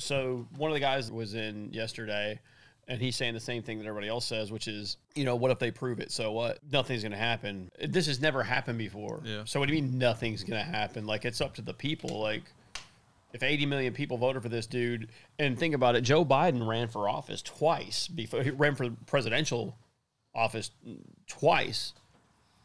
so one of the guys was in yesterday and he's saying the same thing that everybody else says, which is, you know, what if they prove it? So what? Nothing's going to happen. This has never happened before. Yeah. So what do you mean nothing's going to happen? Like it's up to the people. Like if 80 million people voted for this dude, and think about it, Joe Biden ran for office twice before he ran for presidential office twice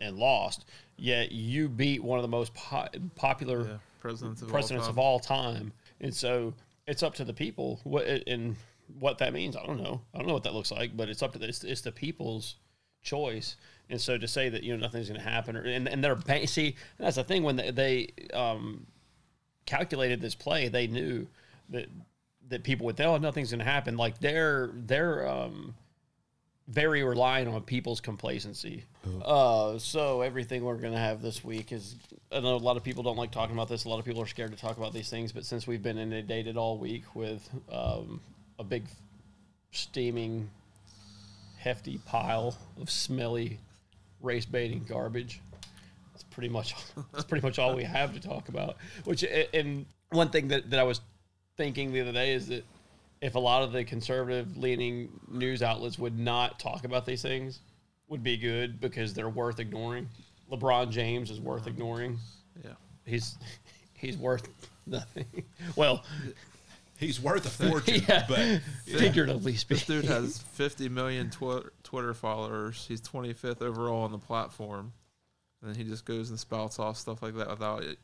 and lost. Yet you beat one of the most po- popular Yeah, presidents of presidents all of all time, and so it's up to the people. What and what that means, I don't know. I don't know what that looks like, but it's up to the, it's, it's the people's choice. And so to say that you know nothing's going to happen, or, and and they're ba- see that's the thing when they, they um, calculated this play, they knew that that people would oh nothing's going to happen. Like they're they're um, very reliant on people's complacency. Uh, so everything we're going to have this week is I know a lot of people don't like talking about this. A lot of people are scared to talk about these things. But since we've been inundated all week with um, a big steaming, hefty pile of smelly race baiting garbage, that's pretty much that's pretty much all we have to talk about. Which and one thing that, that I was thinking the other day is that if a lot of the conservative leaning news outlets would not talk about these things, would be good because they're worth ignoring. LeBron James is worth ignoring. Yeah. He's he's worth nothing. Well, He's worth a fortune, yeah, but figuratively This speaking. dude has 50 million twi- Twitter followers. He's 25th overall on the platform. And then he just goes and spouts off stuff like that without it.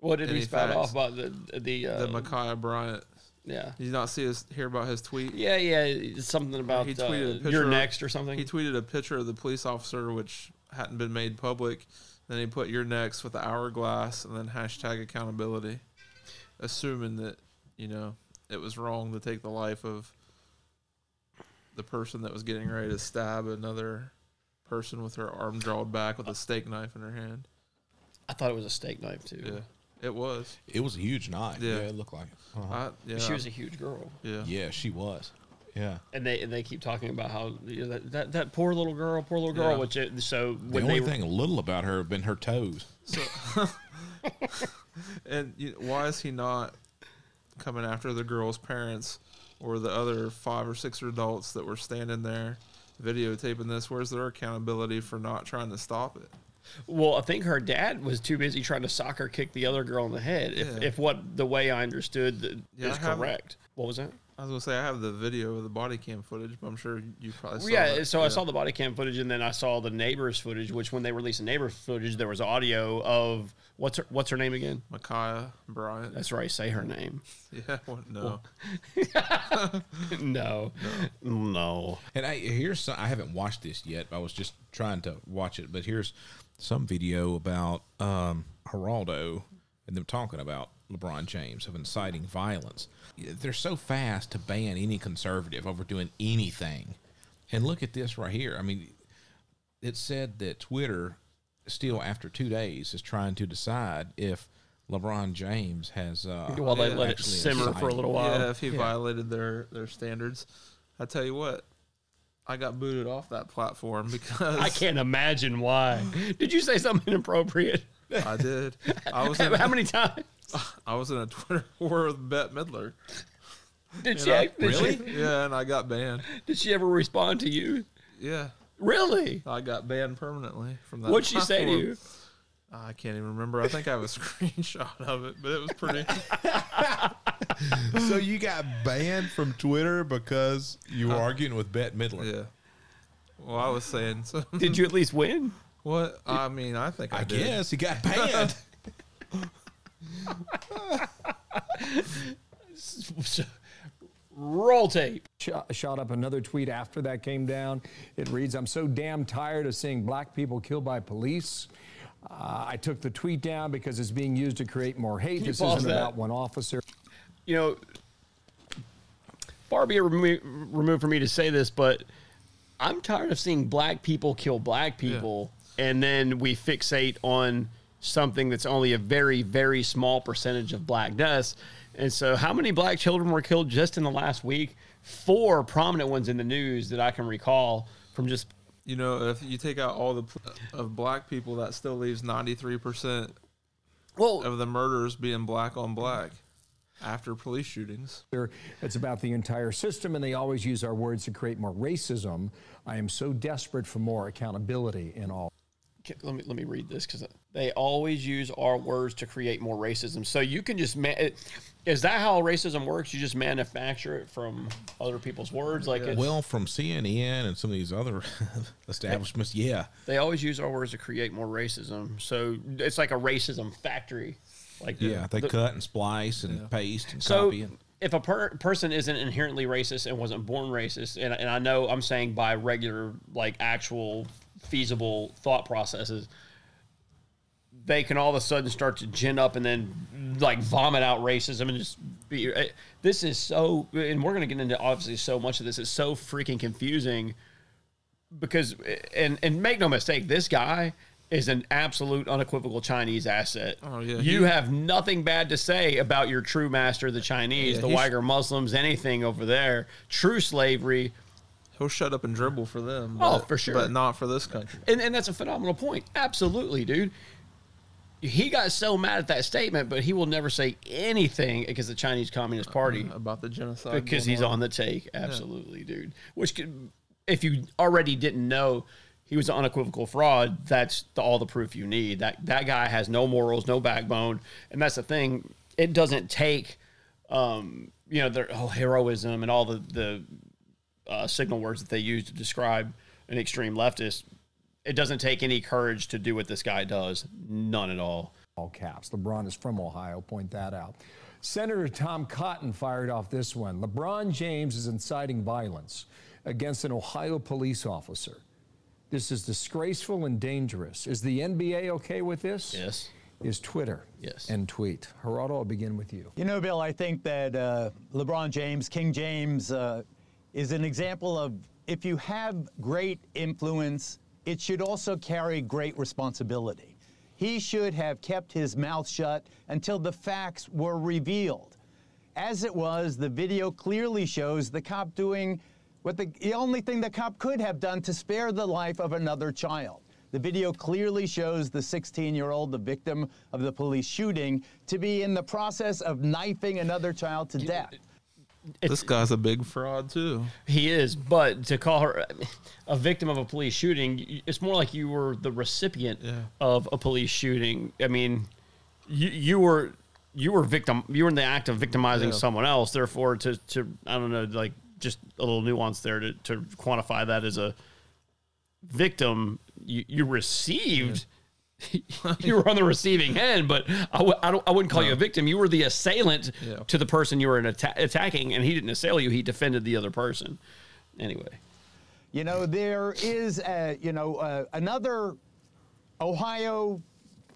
What did he spout facts. off about the the uh, The Ma'Khia Bryant. Yeah Did you not see his hear about his tweet? yeah yeah something about He uh, tweeted a picture you're next or something. He tweeted a picture of the police officer, which hadn't been made public. Then he put "You're next" with the hourglass, and then hashtag accountability, assuming that you know it was wrong to take the life of the person that was getting ready to stab another person with her arm drawn back with a steak knife in her hand. I thought it was a steak knife too. Yeah, it was. it was a huge knife. Yeah. Yeah, it looked like. it. Uh-huh. I, yeah, She was a huge girl. yeah. Yeah, she was. Yeah. And they and they keep talking about how you know, that, that that poor little girl, poor little girl. Yeah. Which it, so The when only they thing little about her have been her toes. So, and you why is he not coming after the girl's parents or the other five or six adults that were standing there videotaping this? Where's their accountability for not trying to stop it? Well, I think her dad was too busy trying to soccer kick the other girl in the head. If, Yeah. if what the way I understood the, Yeah, is I haven't- correct. What was that? I was gonna say I have the video of the body cam footage, but I'm sure you probably saw it. yeah, that. so I saw the body cam footage, and then I saw the neighbors footage. Which when they released the neighbors footage, there was audio of what's her what's her name again? Ma'Khia Bryant. That's right. Say her name. Yeah, well, no, no, no. And I here's some, I haven't watched this yet. I was just trying to watch it, but here's some video about um, Geraldo and them talking about LeBron James of inciting violence. They're so fast to ban any conservative over doing anything. And look at this right here. I mean, it said that Twitter still after two days is trying to decide if LeBron James has uh, While they let it actually simmer for a little while. yeah, if he violated their their standards, I tell you what, I got booted off that platform because I can't imagine why. Did you say something inappropriate? I did. I was How many times I was in a Twitter war with Bette Midler. did she? know, did really? She, Yeah, and I got banned. did she ever respond to you? Yeah, Really? I got banned permanently from that. What'd she say to you? Uh, I can't even remember. I think I have a screenshot of it, but it was pretty. so you got banned from Twitter because you were uh, arguing with Bette Midler. yeah. Well, I was saying so. Did you at least win? What? I mean, I think I, I did. guess he got banned. Roll tape. shot, shot up another tweet after that came down. It reads, I'm so damn tired of seeing black people killed by police. Uh, I took the tweet down because it's being used to create more hate. This isn't that? about one officer. You know, far be it remo- removed for me to say this, but I'm tired of seeing black people kill black people, and then we fixate on something that's only a very, very small percentage of black deaths. And so, how many black children were killed just in the last week? Four prominent ones in the news that I can recall from just You know, if you take out all the pl- of black people, that still leaves ninety three percent well, of the murders being black on black. after police shootings. It's about the entire system, and they always use our words to create more racism. I am so desperate for more accountability in all. Okay, Let me let me read this because they always use our words to create more racism. So you can just ma- is that how racism works? You just manufacture it from other people's words, like it's, Well, from CNN and some of these other establishments, yeah. they always use our words to create more racism. So it's like a racism factory. Like Yeah, they the- cut and splice and paste and So copy. And, if a per- person isn't inherently racist and wasn't born racist, and, and I know I'm saying by regular, like actual feasible thought processes, they can all of a sudden start to gin up and then like vomit out racism and just be. eh, This is so, and we're going to get into obviously so much of this. It's so freaking confusing because, and and make no mistake, this guy is an absolute unequivocal Chinese asset. Oh, yeah, you he- have nothing bad to say about your true master, the Chinese, Yeah, the Uyghur Muslims, anything over there. True slavery. He'll shut up and dribble for them. Oh, but- for sure. But not for this country. And, and that's a phenomenal point. Absolutely, dude. He got so mad at that statement, but he will never say anything against the Chinese Communist Party About the genocide. because he's on. on the take. Absolutely, dude. Which, could, if you already didn't know he was an unequivocal fraud, that's the, all the proof you need. That that guy has no morals, no backbone, and that's the thing. It doesn't take, um, you know, their oh, heroism and all the the uh, signal words that they use to describe an extreme leftist. It doesn't take any courage to do what this guy does. None at all. all caps. LeBron is from Ohio, point that out. Senator Tom Cotton fired off this one. LeBron James is inciting violence against an Ohio police officer. This is disgraceful and dangerous. Is the NBA okay with this? Yes. Is Twitter Yes. and tweet? Geraldo, I'll begin with you. You know, Bill, I think that uh, LeBron James, King James, uh, is an example of if you have great influence, it should also carry great responsibility. He should have kept his mouth shut until the facts were revealed. As it was, the video clearly shows the cop doing what the, the only thing the cop could have done to spare the life of another child. The video clearly shows the 16 year old, the victim of the police shooting, to be in the process of knifing another child to death. This guy's a big fraud too. He is, but to call her a victim of a police shooting, it's more like you were the recipient Yeah. of a police shooting. I mean, you you were you were victim. You were in the act of victimizing Yeah. someone else. Therefore, to to I don't know, like just a little nuance there to to quantify that as a victim. You you received. you were on the receiving end, but I w- I, don't, I wouldn't call you a victim. You were the assailant Yeah. to the person you were in atta- attacking, and he didn't assail you. He defended the other person. Anyway, You know, there is, a, you know, uh, another Ohio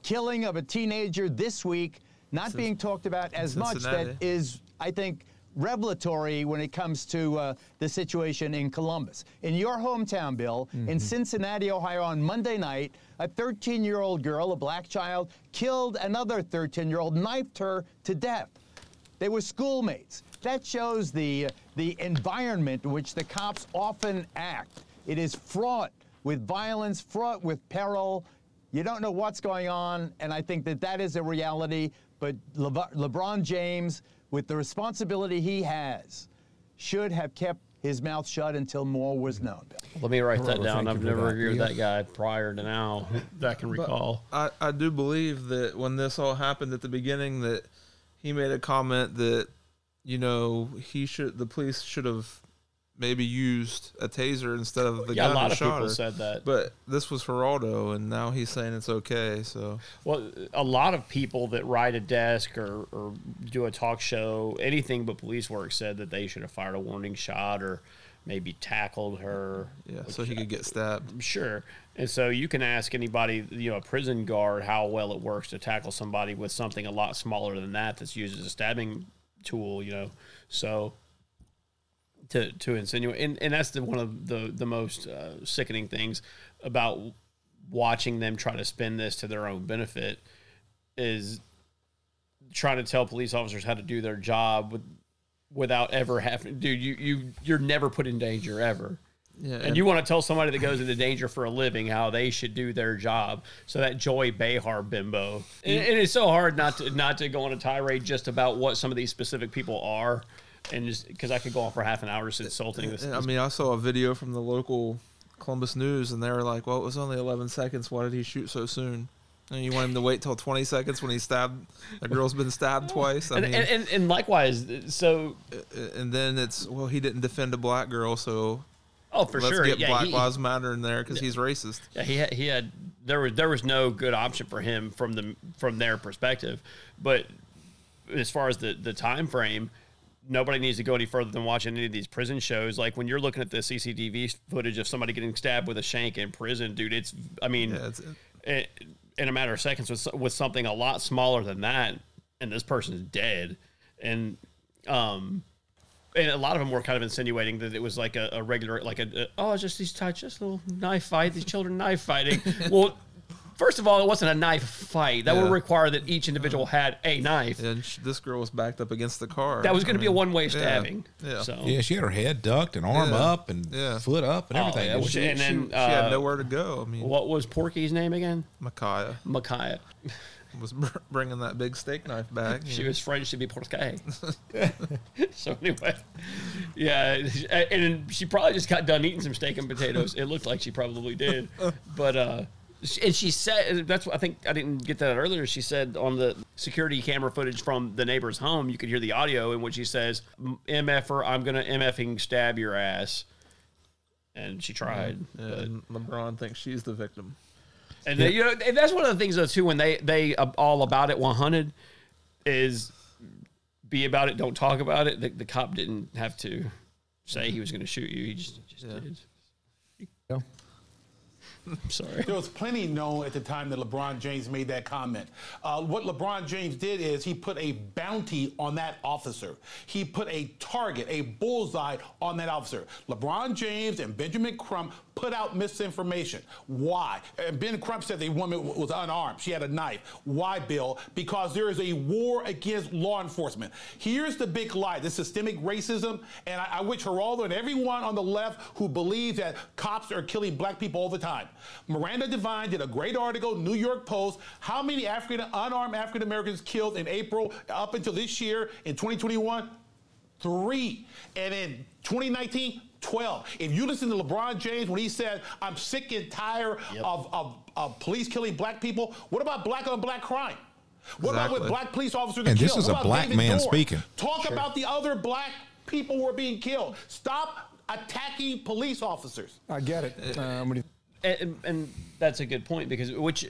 killing of a teenager this week, not being talked about as much. That is, I think, revelatory when it comes to uh, the situation in Columbus. In your hometown, Bill, in Cincinnati, Ohio, on Monday night, a 13 year old girl, a black child, killed another 13 year old, knifed her to death. They were schoolmates. That shows the the environment in which the cops often act. It is fraught with violence, fraught with peril. You don't know what's going on, and I think that that is a reality. But Leva- LeBron James, with the responsibility he has, should have kept his mouth shut until more was known. Bill. let me write that down. I've never that. agreed with that guy prior to now that I can recall. I, I do believe that when this all happened at the beginning that he made a comment that you know he should the police should have maybe used a taser instead of the yeah, gun a lot that of shot people her. said that. But this was Geraldo, and now he's saying it's okay. So Well, a lot of people that ride a desk or, or do a talk show, anything but police work, said that they should have fired a warning shot or maybe tackled her. yeah, so he could get stabbed. Sure. And so you can ask anybody, you know, a prison guard, how well it works to tackle somebody with something a lot smaller than that that's used as a stabbing tool, you know. So to to insinuate, and, and that's the one of the the most uh, sickening things about watching them try to spin this to their own benefit is trying to tell police officers how to do their job with, without ever having dude you you you're never put in danger ever Yeah, and, you want to tell somebody that goes into danger for a living how they should do their job. So that Joy Behar bimbo, and, and it's so hard not to not to go on a tirade just about what some of these specific people are, and just because I could go on for half an hour just insulting this. Yeah, I mean, I saw a video from the local Columbus News, and they were like, "Well, it was only 11 seconds. Why did he shoot so soon?" And you want him to wait till 20 seconds when he stabbed the girl's been stabbed twice. I and, mean, and, and, and likewise, so and then it's well, he didn't defend a black girl, so oh for let's sure, get yeah, Black he, Lives Matter in there because he's racist. Yeah, he had, he had there was there was no good option for him from the from their perspective, but as far as the the time frame, nobody needs to go any further than watching any of these prison shows. Like when you're looking at the CCTV footage of somebody getting stabbed with a shank in prison, dude, it's I mean, Yeah, it's, it, in a matter of seconds with with something a lot smaller than that, and this person's dead, and um. And a lot of them were kind of insinuating that it was like a, a regular, like a, a oh, it's just these types, just little knife fight, these children knife fighting. well, first of all, it wasn't a knife fight. That Yeah. would require that each individual had a knife. and sh- this girl was backed up against the car. That was going to be a one way stabbing. Yeah. So Yeah, she had her head ducked and arm Yeah. up and Yeah. foot up and Oh, everything. yeah, didn't she? and she, then she had uh, nowhere to go. I mean, what was Porky's name again? Ma'Khia Ma'Khia. was bringing that big steak knife back. She was French to be Porky. so anyway, yeah, and she probably just got done eating some steak and potatoes. It looked like she probably did, but uh, she- and she said that's what I think I didn't get that earlier. She said on the security camera footage from the neighbor's home, you could hear the audio in which she says, "MFer, I'm gonna MFing stab your ass," and she tried. Yeah, but- and LeBron thinks she's the victim. And they, you know, and that's one of the things though too. When they they uh, all about it 100 is be about it, don't talk about it. The, the cop didn't have to say he was going to shoot you. He just, just Yeah. did. Yeah. Sorry. There was plenty known at the time that LeBron James made that comment. Uh, what LeBron James did is he put a bounty on that officer. He put a target, a bullseye on that officer. LeBron James and Benjamin Crump put out misinformation. Why? And Ben Crump said the woman was unarmed. She had a knife. Why, Bill? Because there is a war against law enforcement. Here's the big lie: the systemic racism, and I, I wish Geraldo and everyone on the left who believes that cops are killing black people all the time. Miranda Devine did a great article, New York Post. How many African unarmed African Americans killed in April up until this year in 2021? Three. And in 2019, 12. If you listen to LeBron James when he said, I'm sick and tired of, of, of police killing black people, what about black on black crime? What about with black police officers And this killed? is What a black David man Dorn? speaking. Talk about the other black people who are being killed. Stop attacking police officers. I get it. Um, what do you- And, and that's a good point because which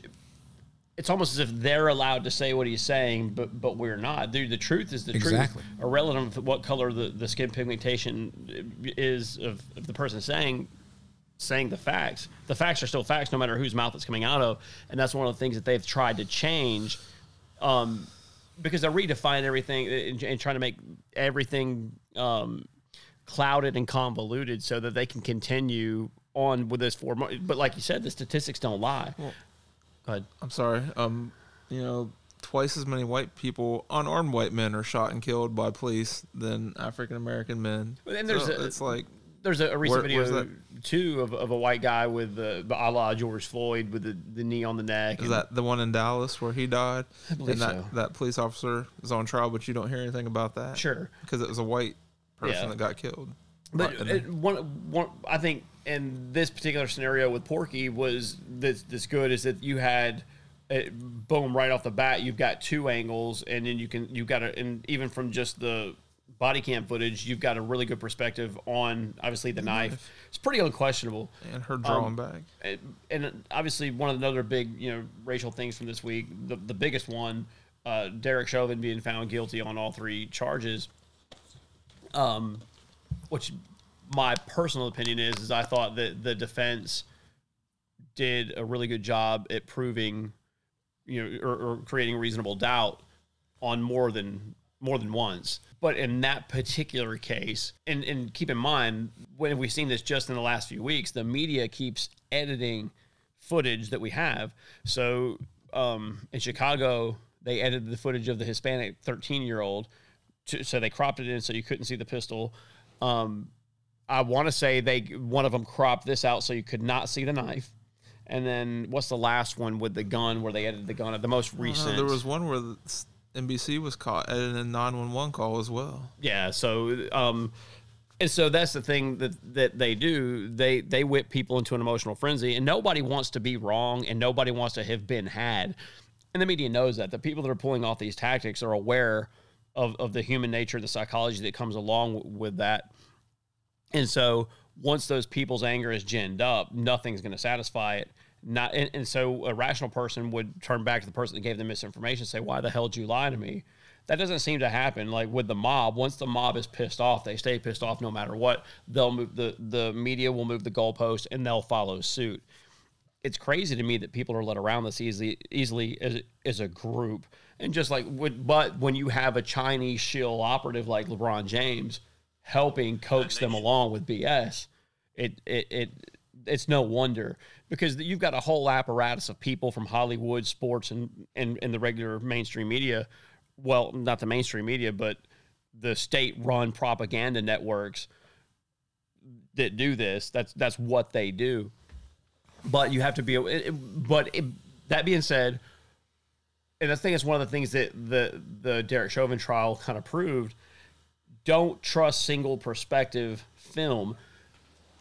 it's almost as if they're allowed to say what he's saying, but but we're not. Dude, the truth is the truth. Exactly. truth, irrelevant of what color the, the skin pigmentation is of, of the person saying saying the facts. The facts are still facts, no matter whose mouth it's coming out of, and that's one of the things that they've tried to change, um, because they're redefining everything and, and trying to make everything um, clouded and convoluted so that they can continue on with this form. But like you said, the statistics don't lie. Go ahead. I'm sorry. Um, you know, twice as many white people, unarmed white men, are shot and killed by police than African American men. But then there's So a- it's like There's a, a recent Where- video too of, of a white guy with the a la George Floyd with the, the knee on the neck. is and- that the one in Dallas where he died? I believe and that, so. that police officer is on trial, but you don't hear anything about that. Sure. because it was a white person Yeah. that got killed. But Right, it, one, one, I think in this particular scenario with Porky was this this good is that you had, uh boom, right off the bat, you've got two angles, and then you can you've got a, and even from just the body cam footage, you've got a really good perspective on obviously the knife. It's pretty unquestionable. and her drawing Um, back. and, and obviously one of the other big you know racial things from this week the, the biggest one uh, derek chauvin being found guilty on all three charges um, which my personal opinion is is i thought that the defense did a really good job at proving you know or, or creating reasonable doubt on more than more than once. But in that particular case, and, and keep in mind, when we've seen this just in the last few weeks, the media keeps editing footage that we have. So um, in Chicago, they edited the footage of the Hispanic 13 year old, so they cropped it in so you couldn't see the pistol. Um, I want to say they one of them cropped this out so you could not see the knife. And then what's the last one with the gun where they edited the gun? At the most Uh, recent. there was one where the NBC was caught editing a 911 call as well. Yeah. So, um, and so that's the thing that that they do. They they whip people into an emotional frenzy, and nobody wants to be wrong, and nobody wants to have been had. And the media knows that. The people that are pulling off these tactics are aware of of the human nature, the psychology that comes along with that. And so once those people's anger is ginned up, nothing's going to satisfy it. Not and, and so a rational person would turn back to the person that gave them misinformation and say, Why the hell did you lie to me? That doesn't seem to happen. Like with the mob, once the mob is pissed off, they stay pissed off no matter what. They'll move the the media will move the goalpost and they'll follow suit. It's crazy to me that people are led around this easily easily as, as a group. And just like but when you have a Chinese shill operative like LeBron James helping coax them along with BS, it it it it's no wonder because you've got a whole apparatus of people from Hollywood, sports, and and, and the regular mainstream media. Well, not the mainstream media, but the state-run propaganda networks that do this. That's that's what they do. But you have to be. But it, that being said, and I think it's one of the things that the the Derek Chauvin trial kind of proved. Don't trust single perspective film.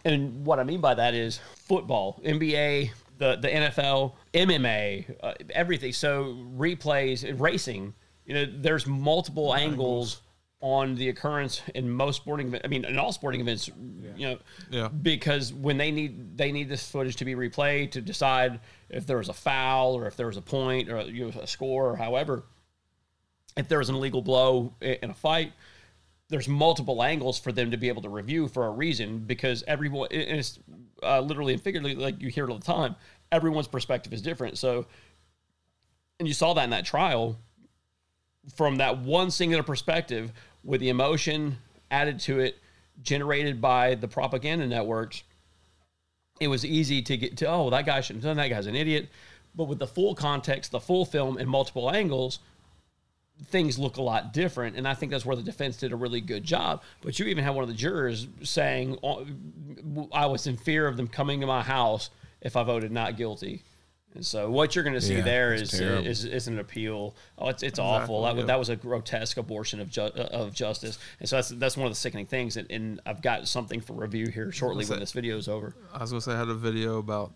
And what I mean by that is football, NBA, the the NFL, MMA, uh, everything. So replays, racing. You know, there's multiple angles on the occurrence in most sporting. events. I mean, in all sporting events. You know, Yeah. because when they need they need this footage to be replayed to decide if there was a foul or if there was a point or you know, a score or however. If there was an illegal blow in a fight, there's multiple angles for them to be able to review for a reason because everyone and it's uh, literally and figuratively like you hear it all the time everyone's perspective is different. So and you saw that in that trial from that one singular perspective with the emotion added to it generated by the propaganda networks it was easy to get to oh that guy shouldn't have done that guy's an idiot. But with the full context the full film and multiple angles things look a lot different. And I think that's where the defense did a really good job. But you even had one of the jurors saying, "Oh, I was in fear of them coming to my house if I voted not guilty. And so what you're going to see Yeah, there is, uh, is is an appeal. Oh, it's it's awful. That, yeah. was that was a grotesque abortion of ju- uh, of justice. And so that's that's one of the sickening things. And, and I've got something for review here shortly when say- this video is over. I was gonna say I had a video about,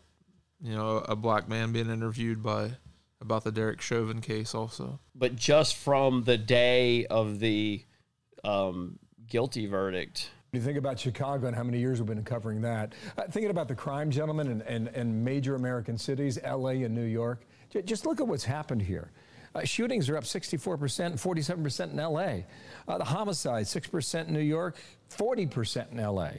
you know, a black man being interviewed by about the Derek Chauvin case also. But just from the day of the um, guilty verdict, You think about Chicago and how many years we've been covering that. Uh, thinking about the crime, gentlemen, and, in, in major American cities, LA and New York, j- just look at what's happened here. Uh, shootings are up 64% and 47% in LA. Uh, the homicides, 6% in New York, 40% in LA.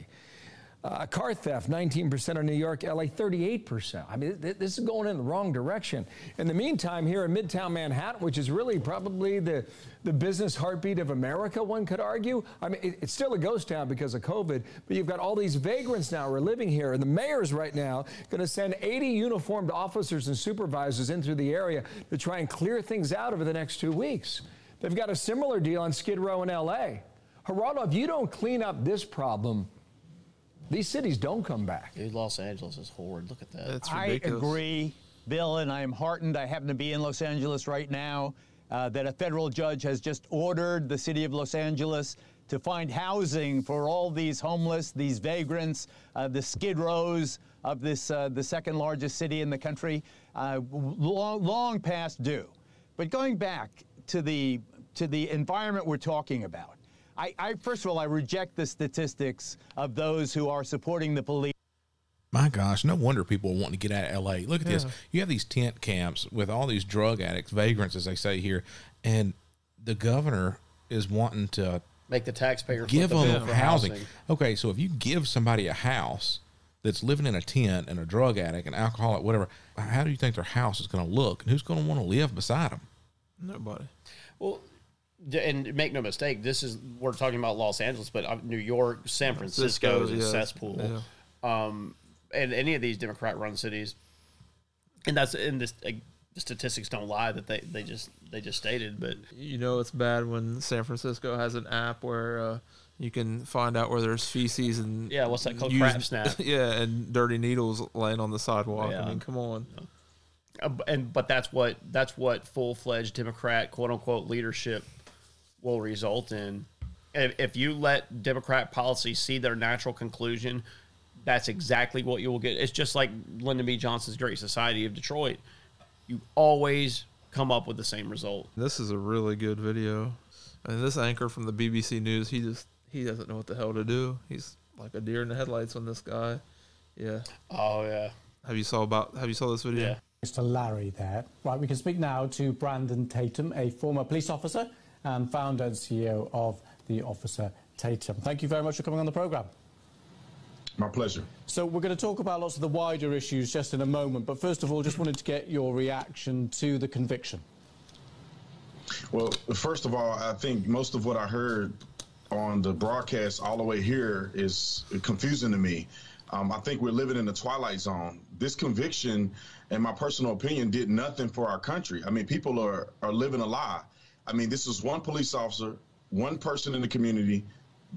Uh, car theft, 19% in New York, LA, 38%. I mean, th- this is going in the wrong direction. In the meantime, here in Midtown Manhattan, which is really probably the, the business heartbeat of America, one could argue. I mean, it, it's still a ghost town because of COVID, but you've got all these vagrants now who are living here, and the mayor's right now going to send 80 uniformed officers and supervisors into the area to try and clear things out over the next two weeks. They've got a similar deal on Skid Row in LA. Geraldo, if you don't clean up this problem, these cities don't come back. dude, Los Angeles is horrid. Look at that. That's I ridiculous. agree, Bill, and I am heartened. I happen to be in Los Angeles right now. Uh, that a federal judge has just ordered the city of Los Angeles to find housing for all these homeless, these vagrants, uh, the skid rows of this uh, the second largest city in the country, uh, long, long past due. But going back to the to the environment we're talking about, I, I first of all I reject the statistics of those who are supporting the police. My gosh, no wonder people want to get out of LA. Look at this. You have these tent camps with all these drug addicts, vagrants, as they say here, and the governor is wanting to Make the taxpayer give the them for housing. Okay, so if you give somebody a house that's living in a tent and a drug addict, an alcoholic, whatever, how do you think their house is going to look? And who's going to want to live beside them? Nobody. Well, d- and make no mistake, this is we're talking about Los Angeles, but uh, New York, San Francisco is a yeah, cesspool. Um, and any of these Democrat-run cities, and that's in this. Uh, the statistics don't lie that they, they just they just stated, but You know it's bad when San Francisco has an app where uh, You can find out where there's feces and Yeah, what's that called? used- Crap snap. yeah, and dirty needles laying on the sidewalk. Yeah. I mean, come on. Uh, and but that's what that's what full fledged Democrat quote unquote leadership will result in. If, if you let Democrat policy see their natural conclusion, that's exactly what you will get. It's just like Lyndon B. Johnson's Great Society of Detroit. You always come up with the same result. This is a really good video. And this anchor from the BBC News, he just he doesn't know what the hell to do. He's like a deer in the headlights on this guy. Yeah. Oh yeah, Have you saw about have you saw this video? yeah. to Larry there. Right, we can speak now to Brandon Tatum, a former police officer and founder and CEO of the Officer Tatum. Thank you very much for coming on the programme. My pleasure. So we're going to talk about lots of the wider issues just in a moment, but first of all, just wanted to get your reaction to the conviction. Well, first of all, I think most of what I heard on the broadcast all the way here is confusing to me. Um, I think we're living in the twilight zone. This conviction, in my personal opinion, did nothing for our country. I mean, people are are living a lie. I mean, this was one police officer, one person in the community.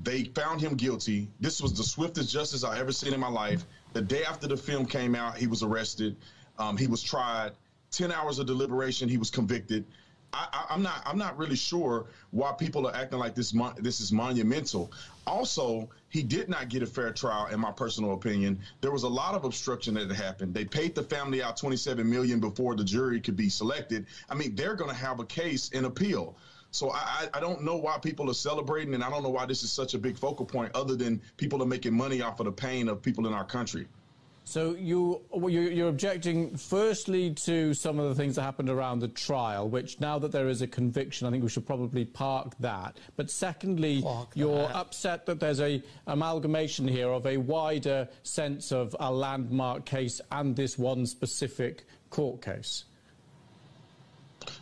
They found him guilty. This was the swiftest justice I ever seen in my life. The day after the film came out, he was arrested. Um, he was tried. Ten hours of deliberation. He was convicted. I, I'm not. I'm not really sure why people are acting like this. Mon- this is monumental. Also, he did not get a fair trial, in my personal opinion. There was a lot of obstruction that happened. They paid the family out 27 million before the jury could be selected. I mean, they're going to have a case in appeal. So I I don't know why people are celebrating, and I don't know why this is such a big focal point, other than people are making money off of the pain of people in our country. So you, well, you- you're objecting firstly to some of the things that happened around the trial, which now that there is a conviction, I think we should probably park that. But secondly, Park you're that. upset that there's a amalgamation here of a wider sense of a landmark case and this one specific court case.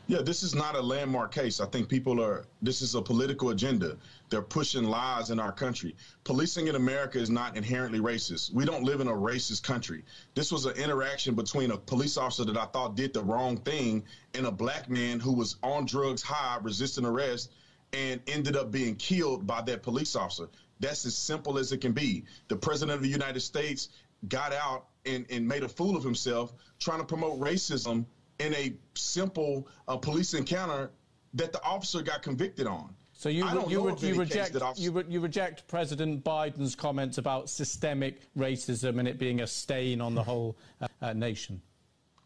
Yeah, this is not a landmark case. I think people are, this is a political agenda. They're pushing lies in our country. Policing in America is not inherently racist. We don't live in a racist country. This was an interaction between a police officer that I thought did the wrong thing and a black man who was on drugs high, resisting arrest, and ended up being killed by that police officer. That's as simple as it can be. The president of the United States got out and, and made a fool of himself trying to promote racism in a simple uh, police encounter that the officer got convicted on. So you, I you, know re- you reject you, re- you reject President Biden's comments about systemic racism and it being a stain on the whole uh, uh, nation.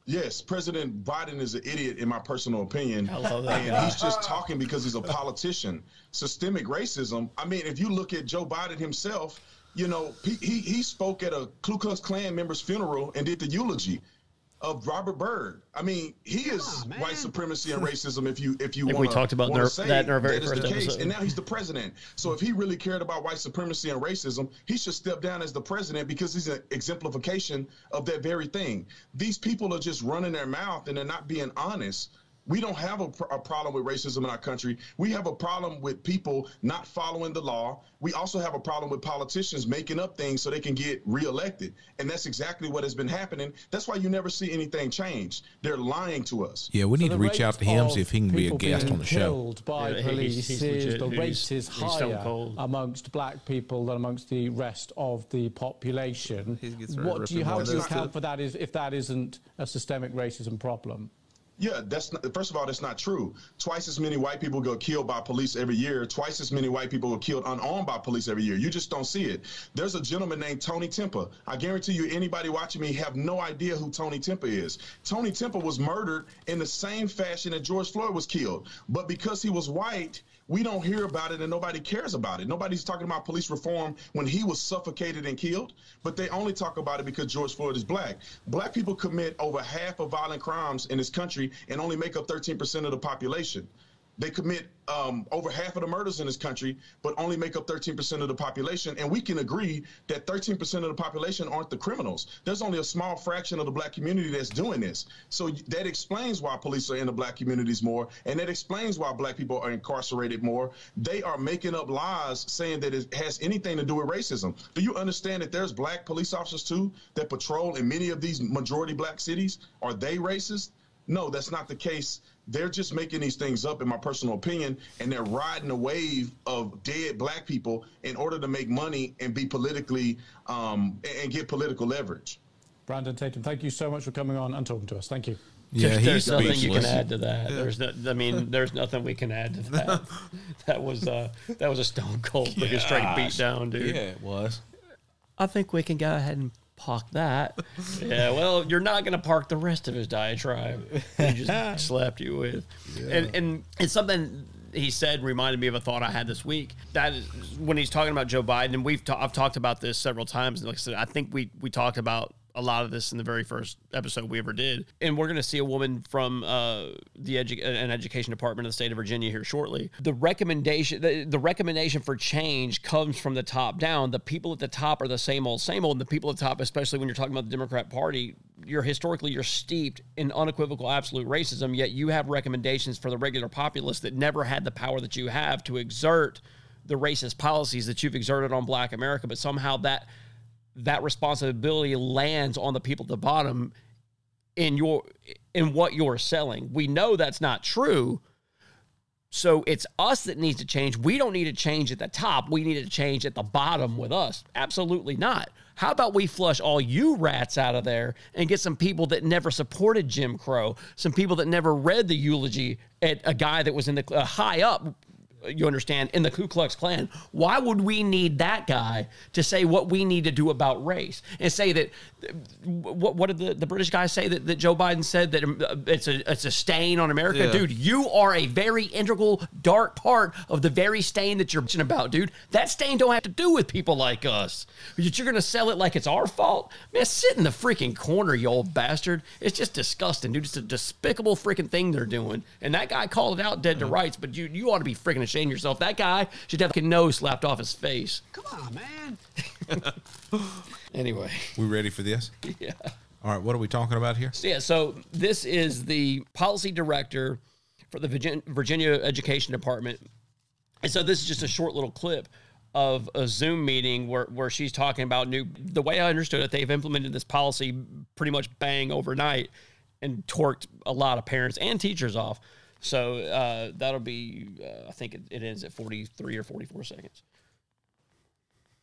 Yes, President Biden is an idiot, in my personal opinion. I love that and guy. he's just talking because he's a politician. Systemic racism. I mean, if you look at Joe Biden himself, you know, he, he, he spoke at a Ku Klux Klan member's funeral and did the eulogy of Robert Byrd. I mean, he is white supremacy and racism. If you if you think we wanna- talked about wanna in our- that in our very that is first the case. episode. And now he's the president. So if he really cared about white supremacy and racism, he should step down as the president because he's an exemplification of that very thing. These people are just running their mouth and they're not being honest. We don't have a, pr- a problem with racism in our country. We have a problem with people not following the law. We also have a problem with politicians making up things so they can get reelected. And that's exactly what has been happening. That's why you never see anything change. They're lying to us. Yeah, we need to reach out to him, see if he can be a guest being on the show. killed by Yeah, police he's- he's is legit. the rate He's- is he's higher amongst black people than amongst the rest of the population. He gets ready to What do you how do you account for that? Is if that isn't a systemic racism problem? Yeah, that's not, first of all, that's not true. Twice as many white people go killed by police every year. Twice as many white people are killed unarmed by police every year. You just don't see it. There's a gentleman named Tony Timpa. I guarantee you, anybody watching me have no idea who Tony Timpa is. Tony Timpa was murdered in the same fashion that George Floyd was killed, but because he was white. We don't hear about it and nobody cares about it. Nobody's talking about police reform when he was suffocated and killed, but they only talk about it because George Floyd is black. Black people commit over half of violent crimes in this country and only make up 13% of the population. They commit um, over half of the murders in this country, but only make up 13% of the population. And we can agree that 13% of the population aren't the criminals. There's only a small fraction of the black community that's doing this. So that explains why police are in the black communities more, and that explains why black people are incarcerated more. They are making up lies saying that it has anything to do with racism. Do you understand that there's black police officers too that patrol in many of these majority black cities? Are they racist? No, that's not the case. They're just making these things up, in my personal opinion, and they're riding a wave of dead black people in order to make money and be politically um, and get political leverage. Brandon Tatum, thank you so much for coming on and talking to us. Thank you. Yeah, there's he's nothing you can add to that. There's no, I mean, there's nothing we can add to that. that was uh, that was a stone cold, freaking straight beat down, dude. Yeah, it was. I think we can go ahead and park that. yeah, well, you're not going to park the rest of his diatribe. He just slapped you with, and and it's something he said reminded me of a thought I had this week. That is when he's talking about Joe Biden, and we've ta- I've talked about this several times. And like I said, I think we we talked about a lot of this in the very first episode we ever did. And we're going to see a woman from uh, the edu- an education department of the state of Virginia here shortly. The recommendation, the, the recommendation for change comes from the top down. The people at the top are the same old, same old. And the people at the top, especially when you're talking about the Democrat Party, you're historically you're steeped in unequivocal absolute racism. Yet you have recommendations for the regular populace that never had the power that you have to exert the racist policies that you've exerted on Black America. But somehow that that responsibility lands on the people at the bottom in your in what you're selling. We know that's not true. So it's us that needs to change. We don't need to change at the top. We need to change at the bottom with us. Absolutely not. How about we flush all you rats out of there and get some people that never supported Jim Crow, some people that never read the eulogy at a guy that was in the uh, high up you understand, in the Ku Klux Klan. Why would we need that guy to say what we need to do about race and say that? What, what did the, the British guy say that, that Joe Biden said that uh, it's a it's a stain on America, Yeah. dude? You are a very integral, dark part of the very stain that you're bitching about, dude. That stain don't have to do with people like us. But you're gonna sell it like it's our fault, man. Sit in the freaking corner, you old bastard. It's just disgusting, dude. It's a despicable freaking thing they're doing. And that guy called it out dead to rights, but you you ought to be freaking ashamed of yourself. That guy should have a nose slapped off his face. Come on, man. Anyway, We ready for this? yeah. All right, what are we talking about here? So, yeah, so this is the policy director for the Virgin- Virginia Education Department. And so this is just a short little clip of a Zoom meeting where, where she's talking about new. The way I understood it, they've implemented this policy pretty much bang overnight and torqued a lot of parents and teachers off. So uh, that'll be, uh, I think it, it ends at 43 or 44 seconds.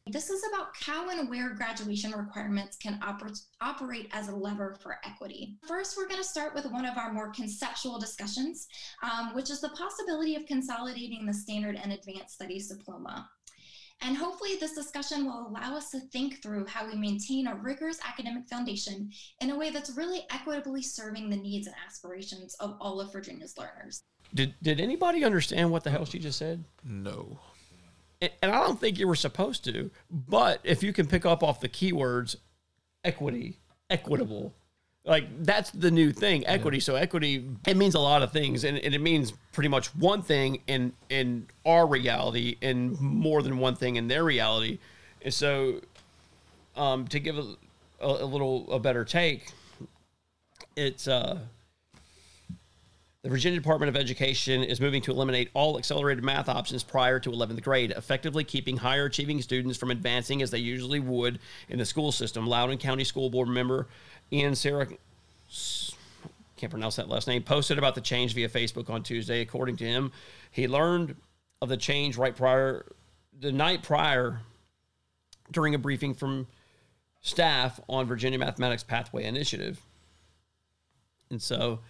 This is about how and where graduation requirements can oper- operate as a lever for equity. First, we're going to start with one of our more conceptual discussions, um, which is the possibility of consolidating the standard and advanced studies diploma. And hopefully, this discussion will allow us to think through how we maintain a rigorous academic foundation in a way that's really equitably serving the needs and aspirations of all of Virginia's learners. Did, did anybody understand what the hell she just said? No. and and I don't think you were supposed to, but if you can pick up off the keywords equity, equitable, like that's the new thing, equity. So equity, it means a lot of things, and, and it means pretty much one thing in in our reality, and more than one thing in their reality. And so, um, to give a, a, a little a better take, it's uh. The Virginia Department of Education is moving to eliminate all accelerated math options prior to 11th grade, effectively keeping higher achieving students from advancing as they usually would in the school system. Loudoun County School Board member Ian Sarah, can't pronounce that last name, posted about the change via Facebook on Tuesday. According to him, he learned of the change right prior, the night prior, during a briefing from staff on Virginia Mathematics Pathway Initiative. And so,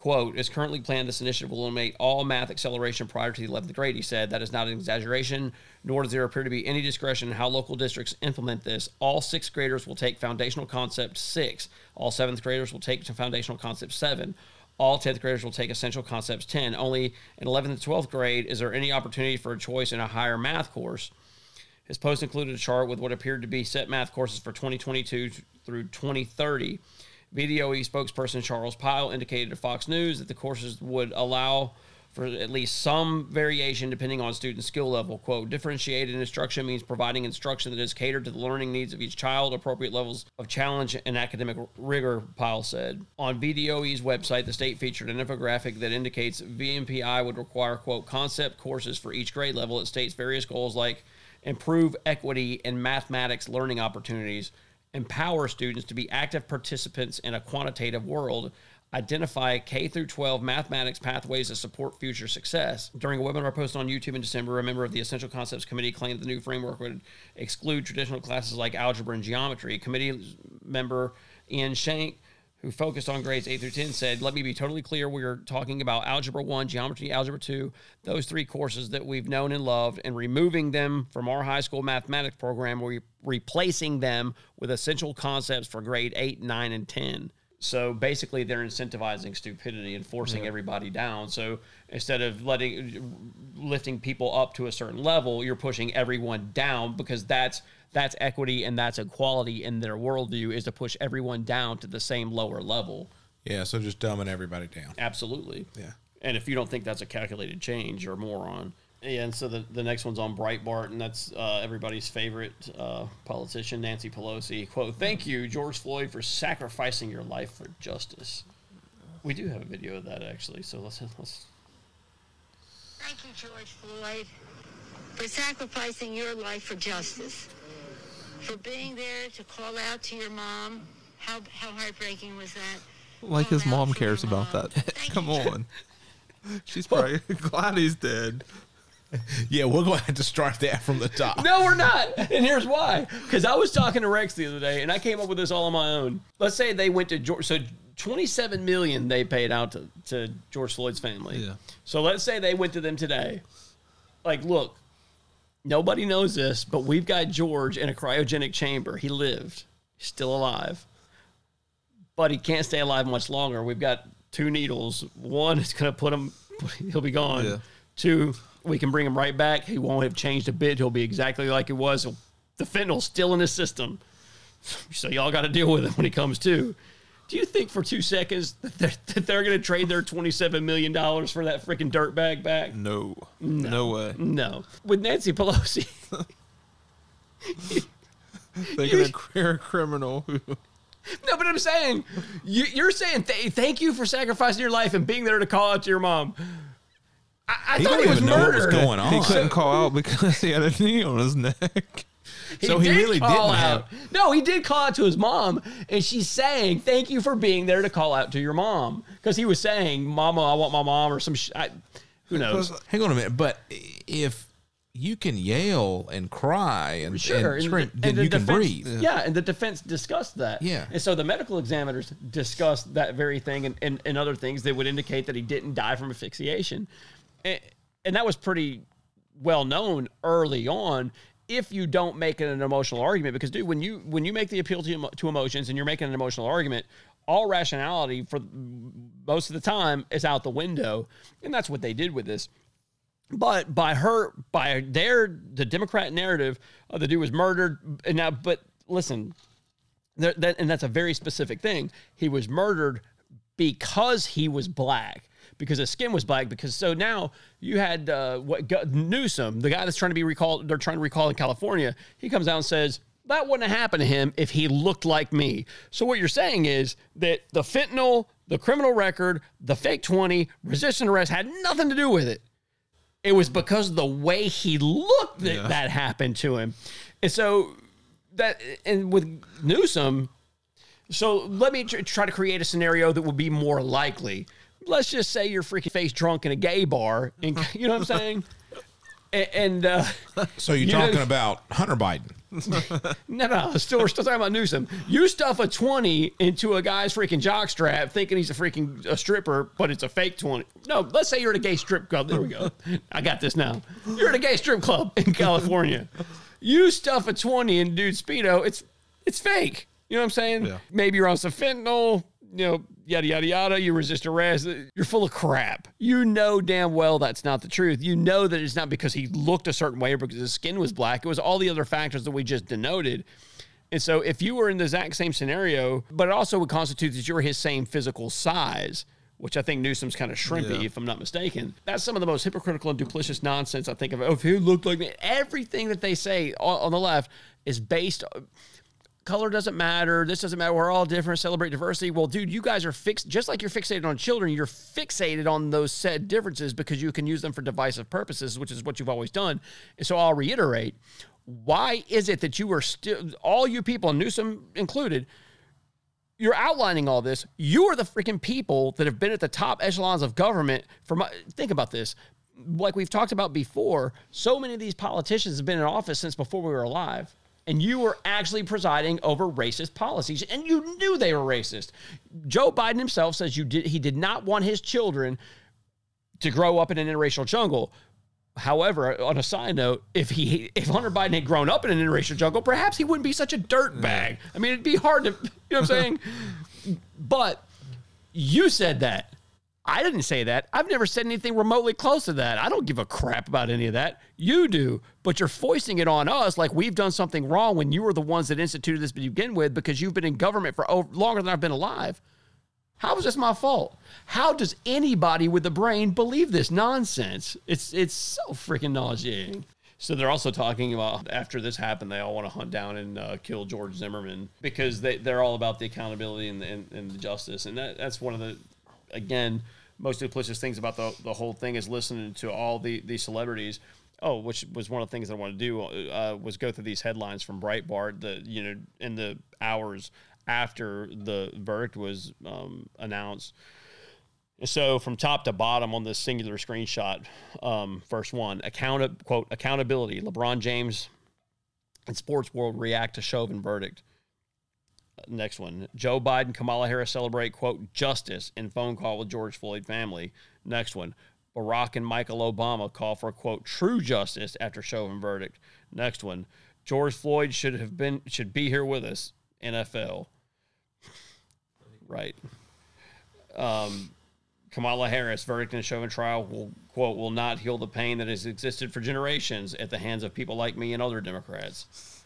quote, it's currently planned this initiative will eliminate all math acceleration prior to the 11th grade. He said that is not an exaggeration, nor does there appear to be any discretion in how local districts implement this. All sixth graders will take foundational concept six. All seventh graders will take foundational concept seven. All 10th graders will take essential concepts 10. Only in 11th and 12th grade is there any opportunity for a choice in a higher math course. His post included a chart with what appeared to be set math courses for 2022 through 2030. VDOE spokesperson Charles Pyle indicated to Fox News that the courses would allow for at least some variation depending on student skill level. Quote, differentiated instruction means providing instruction that is catered to the learning needs of each child, appropriate levels of challenge and academic rigor, Pyle said. On VDOE's website, the state featured an infographic that indicates VMPI would require, quote, concept courses for each grade level. It states various goals like improve equity in mathematics learning opportunities, empower students to be active participants in a quantitative world, identify K through 12 mathematics pathways to support future success. During a webinar posted on YouTube in December, a member of the Essential Concepts Committee claimed the new framework would exclude traditional classes like algebra and geometry. Committee member Ian Shank who focused on grades 8 through 10 said, Let me be totally clear. We're talking about Algebra 1, Geometry, Algebra 2, those three courses that we've known and loved, and removing them from our high school mathematics program. We're replacing them with essential concepts for grade 8, 9, and 10. So basically, they're incentivizing stupidity and forcing Yeah. everybody down. So instead of letting lifting people up to a certain level, you're pushing everyone down because that's that's equity and that's equality in their worldview is to push everyone down to the same lower level. Yeah, so just dumbing everybody down. Absolutely. Yeah. And if you don't think that's a calculated change, you're a moron. Yeah, and so the, the next one's on Breitbart, and that's uh, everybody's favorite uh, politician, Nancy Pelosi. Quote, thank you, George Floyd, for sacrificing your life for justice. We do have a video of that, actually, so let's, let's Thank you, George Floyd, for sacrificing your life for justice, for being there to call out to your mom. How, how heartbreaking was that? Like his mom cares about that. Come on. She's probably glad he's dead. Yeah, we're going to have to start that from the top. No, we're not. And here's why. Because I was talking to Rex the other day, and I came up with this all on my own. Let's say they went to George. So 27 million they paid out to, to George Floyd's family. Yeah. So let's say they went to them today. Like, look, nobody knows this, but we've got George in a cryogenic chamber. He lived. He's still alive. But he can't stay alive much longer. We've got two needles. One is going to put him, he'll be gone. Yeah. Two, we can bring him right back. He won't have changed a bit. He'll be exactly like he was. The fentanyl's still in his system. So y'all got to deal with it when he comes to. Do you think for two seconds that they're, that they're going to trade their $27 million for that freaking dirtbag back? No. No, way. No. With Nancy Pelosi. Thinking a career criminal who No, but I'm saying, you, you're saying th- thank you for sacrificing your life and being there to call out to your mom. I, I He thought don't he was even know what was going on. he couldn't call out because he had a knee on his neck. So he did really call didn't out. No, he did call out to his mom, and she's saying, "Thank you for being there to call out to your mom," because he was saying, "Mama, I want my mom," or some. Sh- I, who knows? Hang on a minute, but if you can yell and cry and, Sure, and and scream, the- then and the you can defense- breathe. Yeah. and the defense discussed that. Yeah. and so the medical examiners discussed that very thing and, and, and other things that would indicate that he didn't die from asphyxiation, and, and that was pretty well known early on. If you don't make an emotional argument, because dude, when you when you make the appeal to to emotions and you're making an emotional argument, all rationality for most of the time is out the window, and that's what they did with this. But by her, by their, the Democrat narrative, uh, the dude was murdered. And now, but listen, that, that, and that's a very specific thing. He was murdered because he was black, because his skin was black. Because so now you had uh, what Newsom, the guy that's trying to be recalled, they're trying to recall in California. He comes out and says that wouldn't have happened to him if he looked like me. So what you're saying is that the fentanyl, the criminal record, the fake twenty, resistant arrest had nothing to do with it it was because of the way he looked that Yeah. that happened to him. And so that and with Newsom, so let me try to create a scenario that would be more likely. Let's just say you're freaking face drunk in a gay bar, and you know what I'm saying. And, uh, So you're you know- talking about Hunter Biden. no, no, still we're still talking about Newsom. You stuff a twenty into a guy's freaking jockstrap, thinking he's a freaking a stripper, but it's a fake twenty. No, let's say you're at a gay strip club. There we go. I got this now. You're at a gay strip club in California. You stuff a twenty in dude speedo. It's it's fake. You know what I'm saying? Yeah. Maybe you're on some fentanyl. You know, yada yada yada. You resist arrest. You're full of crap. You know damn well that's not the truth. You know that it's not because he looked a certain way or because his skin was black. It was all the other factors that we just denoted. And so, if you were in the exact same scenario, but it also would constitute that you're his same physical size, which I think Newsom's kind of shrimpy, Yeah. if I'm not mistaken. That's some of the most hypocritical and duplicitous nonsense I think of. Oh, if he looked like me, everything that they say on, on the left is based. Color doesn't matter. This doesn't matter. We're all different. Celebrate diversity. Well, dude, you guys are fixed. Just like you're fixated on children, you're fixated on those said differences because you can use them for divisive purposes, which is what you've always done. And so I'll reiterate why is it that you are still, all you people, Newsom included, you're outlining all this. You are the freaking people that have been at the top echelons of government. For my, think about this, like we've talked about before. So many of these politicians have been in office since before we were alive, and you were actually presiding over racist policies, and you knew they were racist. Joe Biden himself says you did. He did not want his children to grow up in an interracial jungle. However, on a side note, if he if Hunter Biden had grown up in an interracial jungle, perhaps he wouldn't be such a dirt bag. I mean, it'd be hard to, you know what I'm saying? but you said that. I didn't say that. I've never said anything remotely close to that. I don't give a crap about any of that. You do, but you're foisting it on us like we've done something wrong when you were the ones that instituted this to begin with because you've been in government for over, longer than I've been alive. How is this my fault? How does anybody with a brain believe this nonsense? It's it's so freaking nauseating. So they're also talking about after this happened, they all want to hunt down and uh, kill George Zimmerman because they they're all about the accountability and, and, and the justice, and that, that's one of the again most duplicitous things about the the whole thing is listening to all the the celebrities. Oh, which was one of the things I wanted to do uh, was go through these headlines from Breitbart. The you know in the hours after the verdict was um, announced. So from top to bottom on this singular screenshot, um, first one, account quote accountability. LeBron James and sports world react to Chauvin verdict. Next one, Joe Biden, Kamala Harris celebrate quote justice in phone call with George Floyd family. Next one, Barack and Michael Obama call for quote true justice after Chauvin verdict. Next one, George Floyd should have been should be here with us. NFL. Right. Um, Kamala Harris verdict in Chauvin trial will quote will not heal the pain that has existed for generations at the hands of people like me and other Democrats.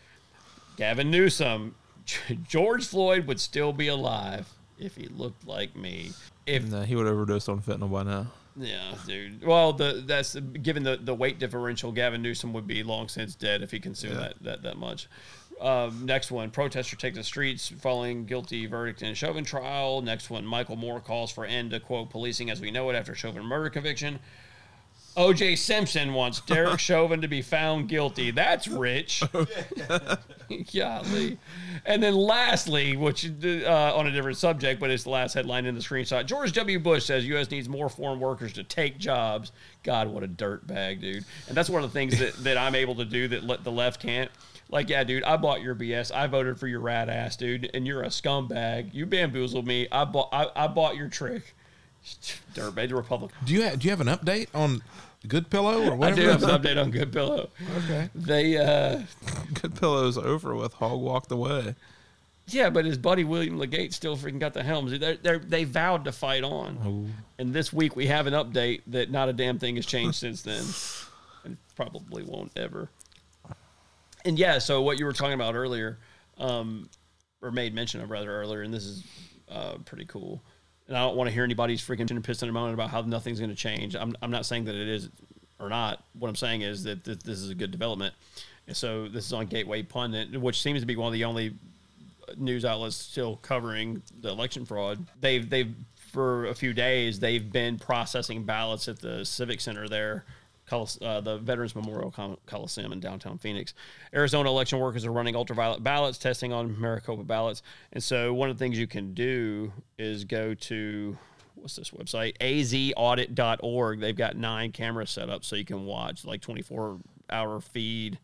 Gavin Newsom, George Floyd would still be alive if he looked like me. If no, he would overdose on fentanyl by now. Yeah, dude. Well, the that's given the, the weight differential, Gavin Newsom would be long since dead if he consumed yeah. that, that that much. Um, next one, protester take the streets following guilty verdict in a Chauvin trial. Next one, Michael Moore calls for end to quote policing as we know it after Chauvin murder conviction. O.J. Simpson wants Derek Chauvin to be found guilty. That's rich. Golly. And then lastly, which uh, on a different subject, but it's the last headline in the screenshot. George W. Bush says U.S. needs more foreign workers to take jobs. God, what a dirt bag, dude. And that's one of the things that, that I'm able to do that the left can't. Like, yeah, dude, I bought your BS. I voted for your rat ass, dude, and you're a scumbag. You bamboozled me. I bought I, I bought your trick. Dirtbag, the Republican. Do you have, do you have an update on Good Pillow or whatever? I do have an update on Good Pillow. Okay. They uh Good Pillow's over with. Hog walked away. Yeah, but his buddy William Legate still freaking got the helms. They're, they're, they vowed to fight on. Oh. And this week we have an update that not a damn thing has changed since then. And probably won't ever. And yeah, so what you were talking about earlier, um, or made mention of rather earlier, and this is uh, pretty cool. And I don't want to hear anybody's freaking pissed in a moment about how nothing's going to change. I'm, I'm not saying that it is or not. What I'm saying is that th- this is a good development. And so this is on Gateway Pundit, which seems to be one of the only news outlets still covering the election fraud. They've they've for a few days they've been processing ballots at the Civic Center there uh, the Veterans Memorial Coliseum in downtown Phoenix. Arizona election workers are running ultraviolet ballots, testing on Maricopa ballots. And so, one of the things you can do is go to what's this website? azaudit.org. They've got nine cameras set up so you can watch like 24 hour feed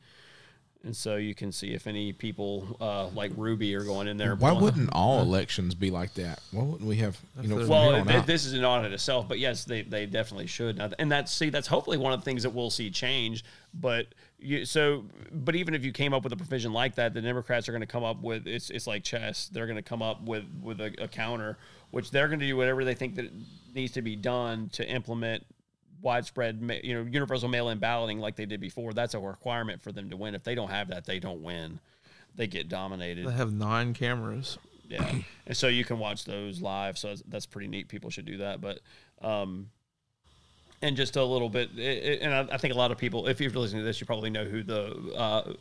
and so you can see if any people uh, like Ruby are going in there. Why wouldn't all elections be like that? Why wouldn't we have you know? Well, th- this is an audit itself, but yes, they, they definitely should. And that's see that's hopefully one of the things that we'll see change. But you, so, but even if you came up with a provision like that, the Democrats are going to come up with it's it's like chess. They're going to come up with with a, a counter, which they're going to do whatever they think that needs to be done to implement widespread, you know, universal mail-in balloting like they did before. That's a requirement for them to win. If they don't have that, they don't win. They get dominated. They have nine cameras. Yeah, and so you can watch those live. So that's pretty neat. People should do that. But, um, and just a little bit, it, it, and I, I, think a lot of people, if you're listening to this, you probably know who the uh,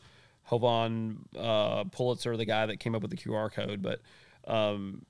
Hovan uh, Pulitzer, the guy that came up with the QR code, but. Um,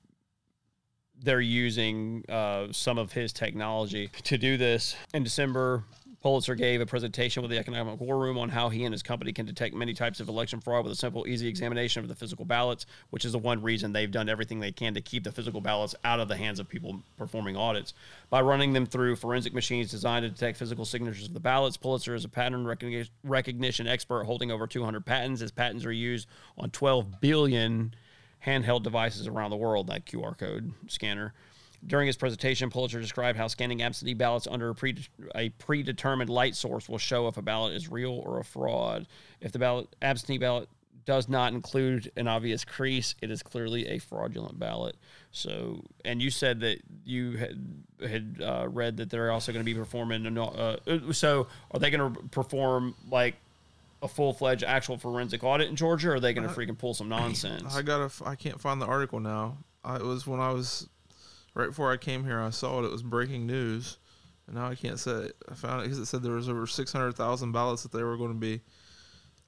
they're using uh, some of his technology to do this. In December Pulitzer gave a presentation with the Economic War Room on how he and his company can detect many types of election fraud with a simple, easy examination of the physical ballots, which is the one reason they've done everything they can to keep the physical ballots out of the hands of people performing audits. By running them through forensic machines designed to detect physical signatures of the ballots, Pulitzer is a pattern recognition, recognition expert holding over 200 patents. His patents are used on 12 billion handheld devices around the world, that QR code scanner. During his presentation, Pulitzer described how scanning absentee ballots under a, pre- a predetermined light source will show if a ballot is real or a fraud. If the ballot absentee ballot does not include an obvious crease, it is clearly a fraudulent ballot. So, and you said that you had had uh, read that they're also going to be performing. Uh, so, are they going to perform like a full fledged actual forensic audit in Georgia, or are they going to freaking pull some nonsense? I gotta. I can't find the article now. I, it was when I was right before I came here. I saw it. It was breaking news, and now I can't say. It. I found it because it said there was over six hundred thousand ballots that they were going to be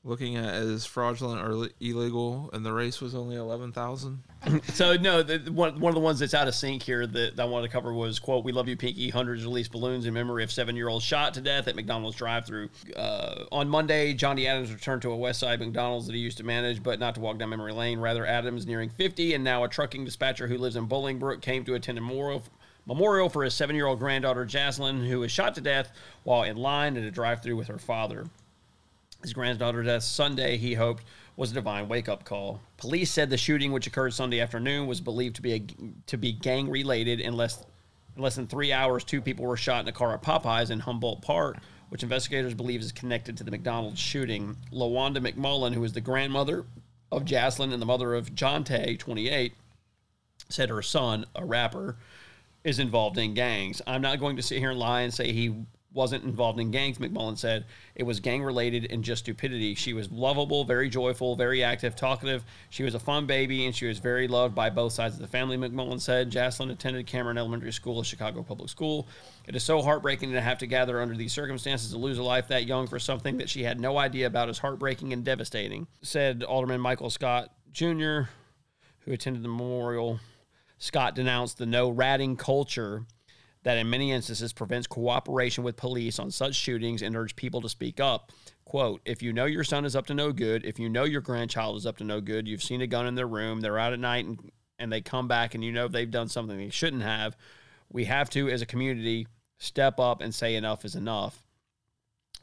looking at as fraudulent or illegal, and the race was only eleven thousand. so no, the, one, one of the ones that's out of sync here that I wanted to cover was quote: "We love you, Pinky." Hundreds released balloons in memory of seven-year-old shot to death at McDonald's drive-through. Uh, on Monday, Johnny Adams returned to a West Side McDonald's that he used to manage, but not to walk down memory lane. Rather, Adams, nearing 50 and now a trucking dispatcher who lives in Bolingbrook, came to attend a memorial. Memorial for his seven-year-old granddaughter Jaslyn, who was shot to death while in line at a drive-through with her father. His granddaughter's death Sunday, he hoped, was a divine wake-up call. Police said the shooting, which occurred Sunday afternoon, was believed to be a, to be gang-related. In less, in less than three hours, two people were shot in a car at Popeyes in Humboldt Park, which investigators believe is connected to the McDonald's shooting. Lawanda McMullen, who is the grandmother of Jaslyn and the mother of Jontae, 28, said her son, a rapper, is involved in gangs. I'm not going to sit here and lie and say he wasn't involved in gangs, McMullen said. It was gang related and just stupidity. She was lovable, very joyful, very active, talkative. She was a fun baby and she was very loved by both sides of the family, McMullen said. Jaslyn attended Cameron Elementary School, a Chicago public school. It is so heartbreaking to have to gather under these circumstances to lose a life that young for something that she had no idea about is heartbreaking and devastating, said Alderman Michael Scott Jr., who attended the memorial. Scott denounced the no ratting culture that in many instances prevents cooperation with police on such shootings and urged people to speak up. Quote, if you know your son is up to no good, if you know your grandchild is up to no good, you've seen a gun in their room, they're out at night and, and they come back and you know they've done something they shouldn't have, we have to, as a community, step up and say enough is enough.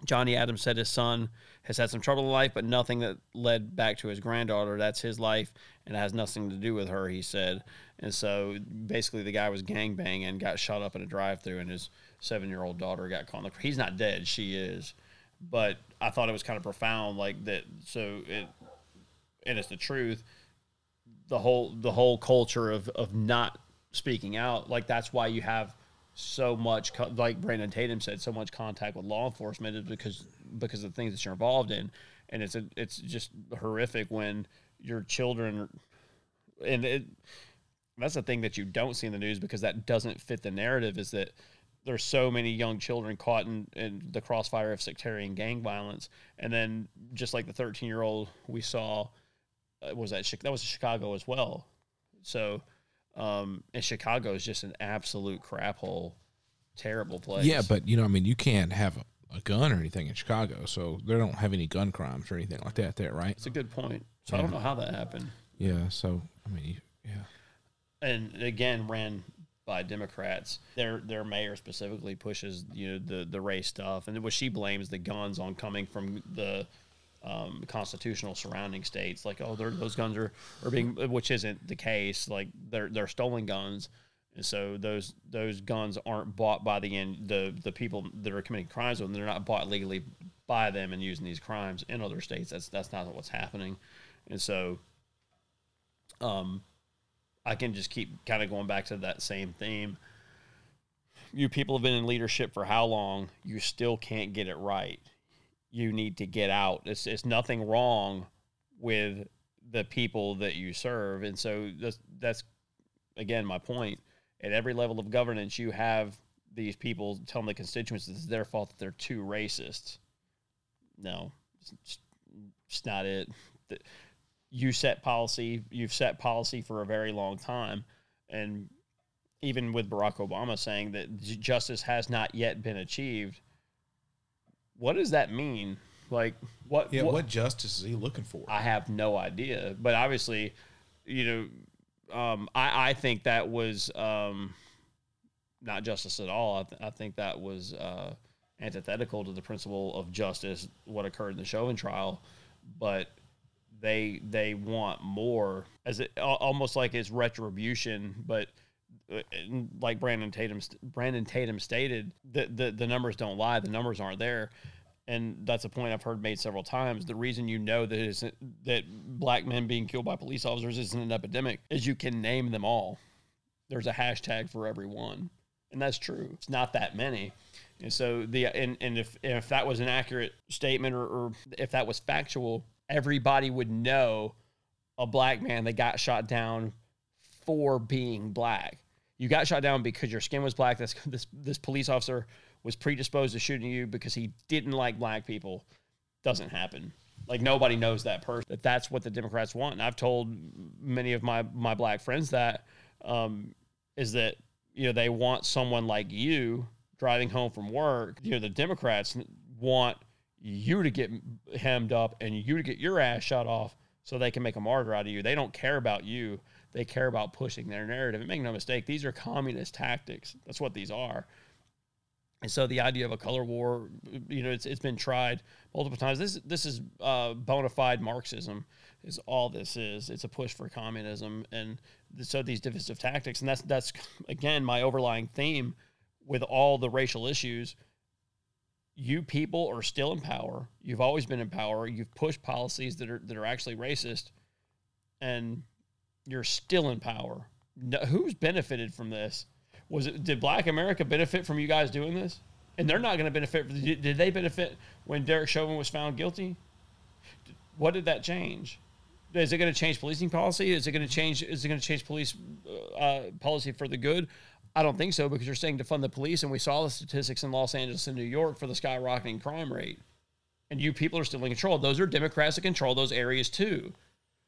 Johnny Adams said his son has had some trouble in life, but nothing that led back to his granddaughter. That's his life, and it has nothing to do with her, he said. And so basically, the guy was gangbanging got shot up in a drive through, and his seven year old daughter got caught in the He's not dead, she is. But I thought it was kind of profound, like that. So it, and it's the truth. The whole the whole culture of of not speaking out, like that's why you have so much, like Brandon Tatum said, so much contact with law enforcement is because because of the things that you're involved in, and it's a, it's just horrific when your children, and it, that's the thing that you don't see in the news because that doesn't fit the narrative is that there's so many young children caught in, in the crossfire of sectarian gang violence, and then just like the 13 year old we saw, uh, was that that was Chicago as well, so. Um, and Chicago is just an absolute crap hole, terrible place. Yeah, but you know, I mean, you can't have a, a gun or anything in Chicago, so they don't have any gun crimes or anything like that there, right? it's a good point. So I don't know how that happened. Yeah, so I mean, yeah. and again ran by Democrats. Their their mayor specifically pushes you know the the race stuff, and what she blames the guns on coming from the um, constitutional surrounding states. Like oh, those guns are are being, which isn't the case. Like they're they're stolen guns. And so those those guns aren't bought by the end the the people that are committing crimes with them. They're not bought legally by them and using these crimes in other states. That's that's not what's happening. And so um I can just keep kind of going back to that same theme. You people have been in leadership for how long? You still can't get it right. You need to get out. It's, it's nothing wrong with the people that you serve. And so that's, that's, again, my point. At every level of governance, you have these people telling the constituents it's their fault that they're too racist. No, it's, it's not it. You set policy, you've set policy for a very long time. And even with Barack Obama saying that justice has not yet been achieved, what does that mean? Like what? Yeah, what, justice is he looking for? I have no idea, but obviously, you know, um, I I think that was um, not justice at all. I, th- I think that was uh, antithetical to the principle of justice. What occurred in the Chauvin trial, but they they want more as it almost like it's retribution, but uh, like Brandon Tatum Brandon Tatum stated, the, the the numbers don't lie. The numbers aren't there, and that's a point I've heard made several times. The reason you know that isn't that black men being killed by police officers isn't an epidemic is you can name them all. There's a hashtag for every one, and that's true. It's not that many. And so the and, and if if that was an accurate statement or, or if that was factual, everybody would know a black man that got shot down for being black. You got shot down because your skin was black. This this this police officer was predisposed to shooting you because he didn't like black people. Doesn't happen. Like nobody knows that person. That that's what the Democrats want. And I've told many of my my black friends that um, is that you know they want someone like you driving home from work. You know the Democrats want you to get hemmed up and you to get your ass shot off so they can make a martyr out of you. They don't care about you. They care about pushing their narrative. And make no mistake, these are communist tactics. That's what these are. And so the idea of a color war, you know, it's, it's been tried multiple times. This this is uh, bona fide Marxism, is all this is. It's a push for communism, and so these divisive tactics, and that's that's again my overlying theme with all the racial issues you people are still in power. You've always been in power. You've pushed policies that are that are actually racist, and you're still in power. No, who's benefited from this? Was it did Black America benefit from you guys doing this? And they're not going to benefit. Did, did they benefit when Derek Chauvin was found guilty? What did that change? Is it going to change policing policy? Is it going to change? Is it going to change police uh, policy for the good? I don't think so because you're saying to fund the police, and we saw the statistics in Los Angeles and New York for the skyrocketing crime rate. And you people are still in control. Those are Democrats that control those areas too.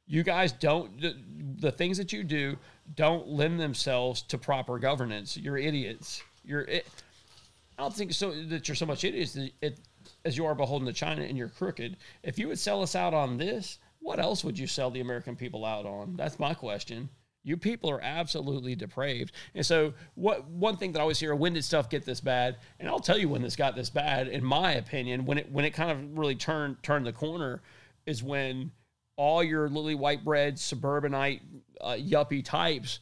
You guys don't, the, the things that you do don't lend themselves to proper governance. You're idiots. You're, it, I don't think so that you're so much idiots it, as you are beholden to China and you're crooked. If you would sell us out on this, what else would you sell the American people out on? That's my question. You people are absolutely depraved. And so, what one thing that I always hear: when did stuff get this bad? And I'll tell you when this got this bad. In my opinion, when it when it kind of really turned turned the corner, is when all your lily white bread suburbanite uh, yuppie types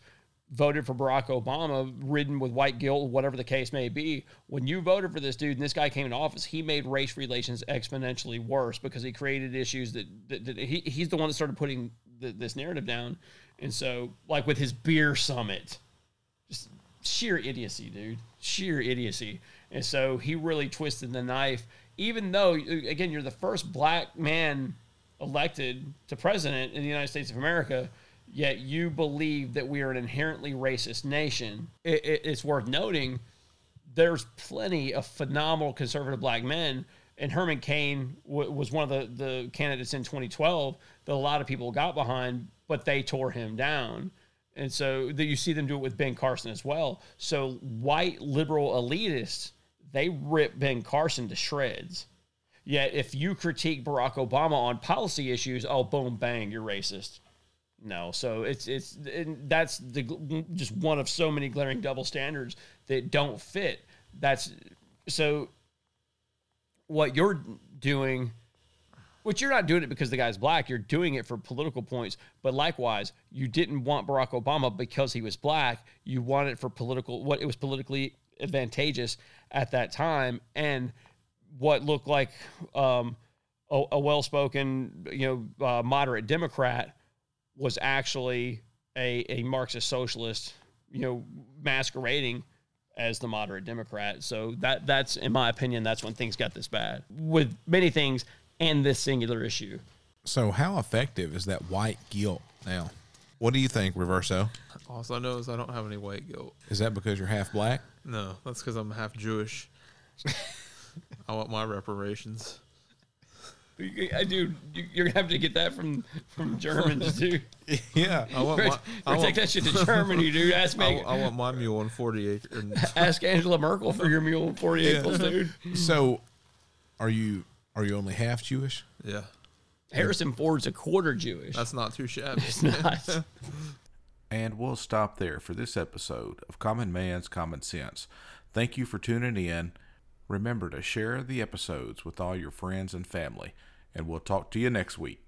voted for Barack Obama, ridden with white guilt, whatever the case may be. When you voted for this dude and this guy came into office, he made race relations exponentially worse because he created issues that, that, that he, he's the one that started putting the, this narrative down. And so, like with his beer summit, just sheer idiocy, dude. Sheer idiocy. And so he really twisted the knife, even though, again, you're the first black man elected to president in the United States of America, yet you believe that we are an inherently racist nation. It, it, it's worth noting there's plenty of phenomenal conservative black men. And Herman Cain w- was one of the, the candidates in 2012 that a lot of people got behind but they tore him down. And so that you see them do it with Ben Carson as well. So white liberal elitists, they rip Ben Carson to shreds. Yet if you critique Barack Obama on policy issues, oh boom bang, you're racist. No, so it's it's that's the just one of so many glaring double standards that don't fit. That's so what you're doing which you're not doing it because the guy's black. You're doing it for political points. But likewise, you didn't want Barack Obama because he was black. You wanted it for political, what it was politically advantageous at that time. And what looked like um, a, a well spoken, you know, uh, moderate Democrat was actually a, a Marxist socialist, you know, masquerading as the moderate Democrat. So that that's in my opinion, that's when things got this bad. With many things, and this singular issue. So, how effective is that white guilt now? What do you think, Reverso? All I know is I don't have any white guilt. Is that because you're half black? No, that's because I'm half Jewish. I want my reparations. I do. You're gonna have to get that from from Germans, dude. yeah, I want my. I take want, that shit to Germany, dude. Ask me. I, I want my mule on 40 acres. Ask Angela Merkel for your mule on 40 Yeah. acres, dude. So, Are you are you only half Jewish? Yeah. Harrison Ford's a quarter Jewish. That's not too shabby. It's not. And we'll stop there for this episode of Common Man's Common Sense. Thank you for tuning in. Remember to share the episodes with all your friends and family, and we'll talk to you next week.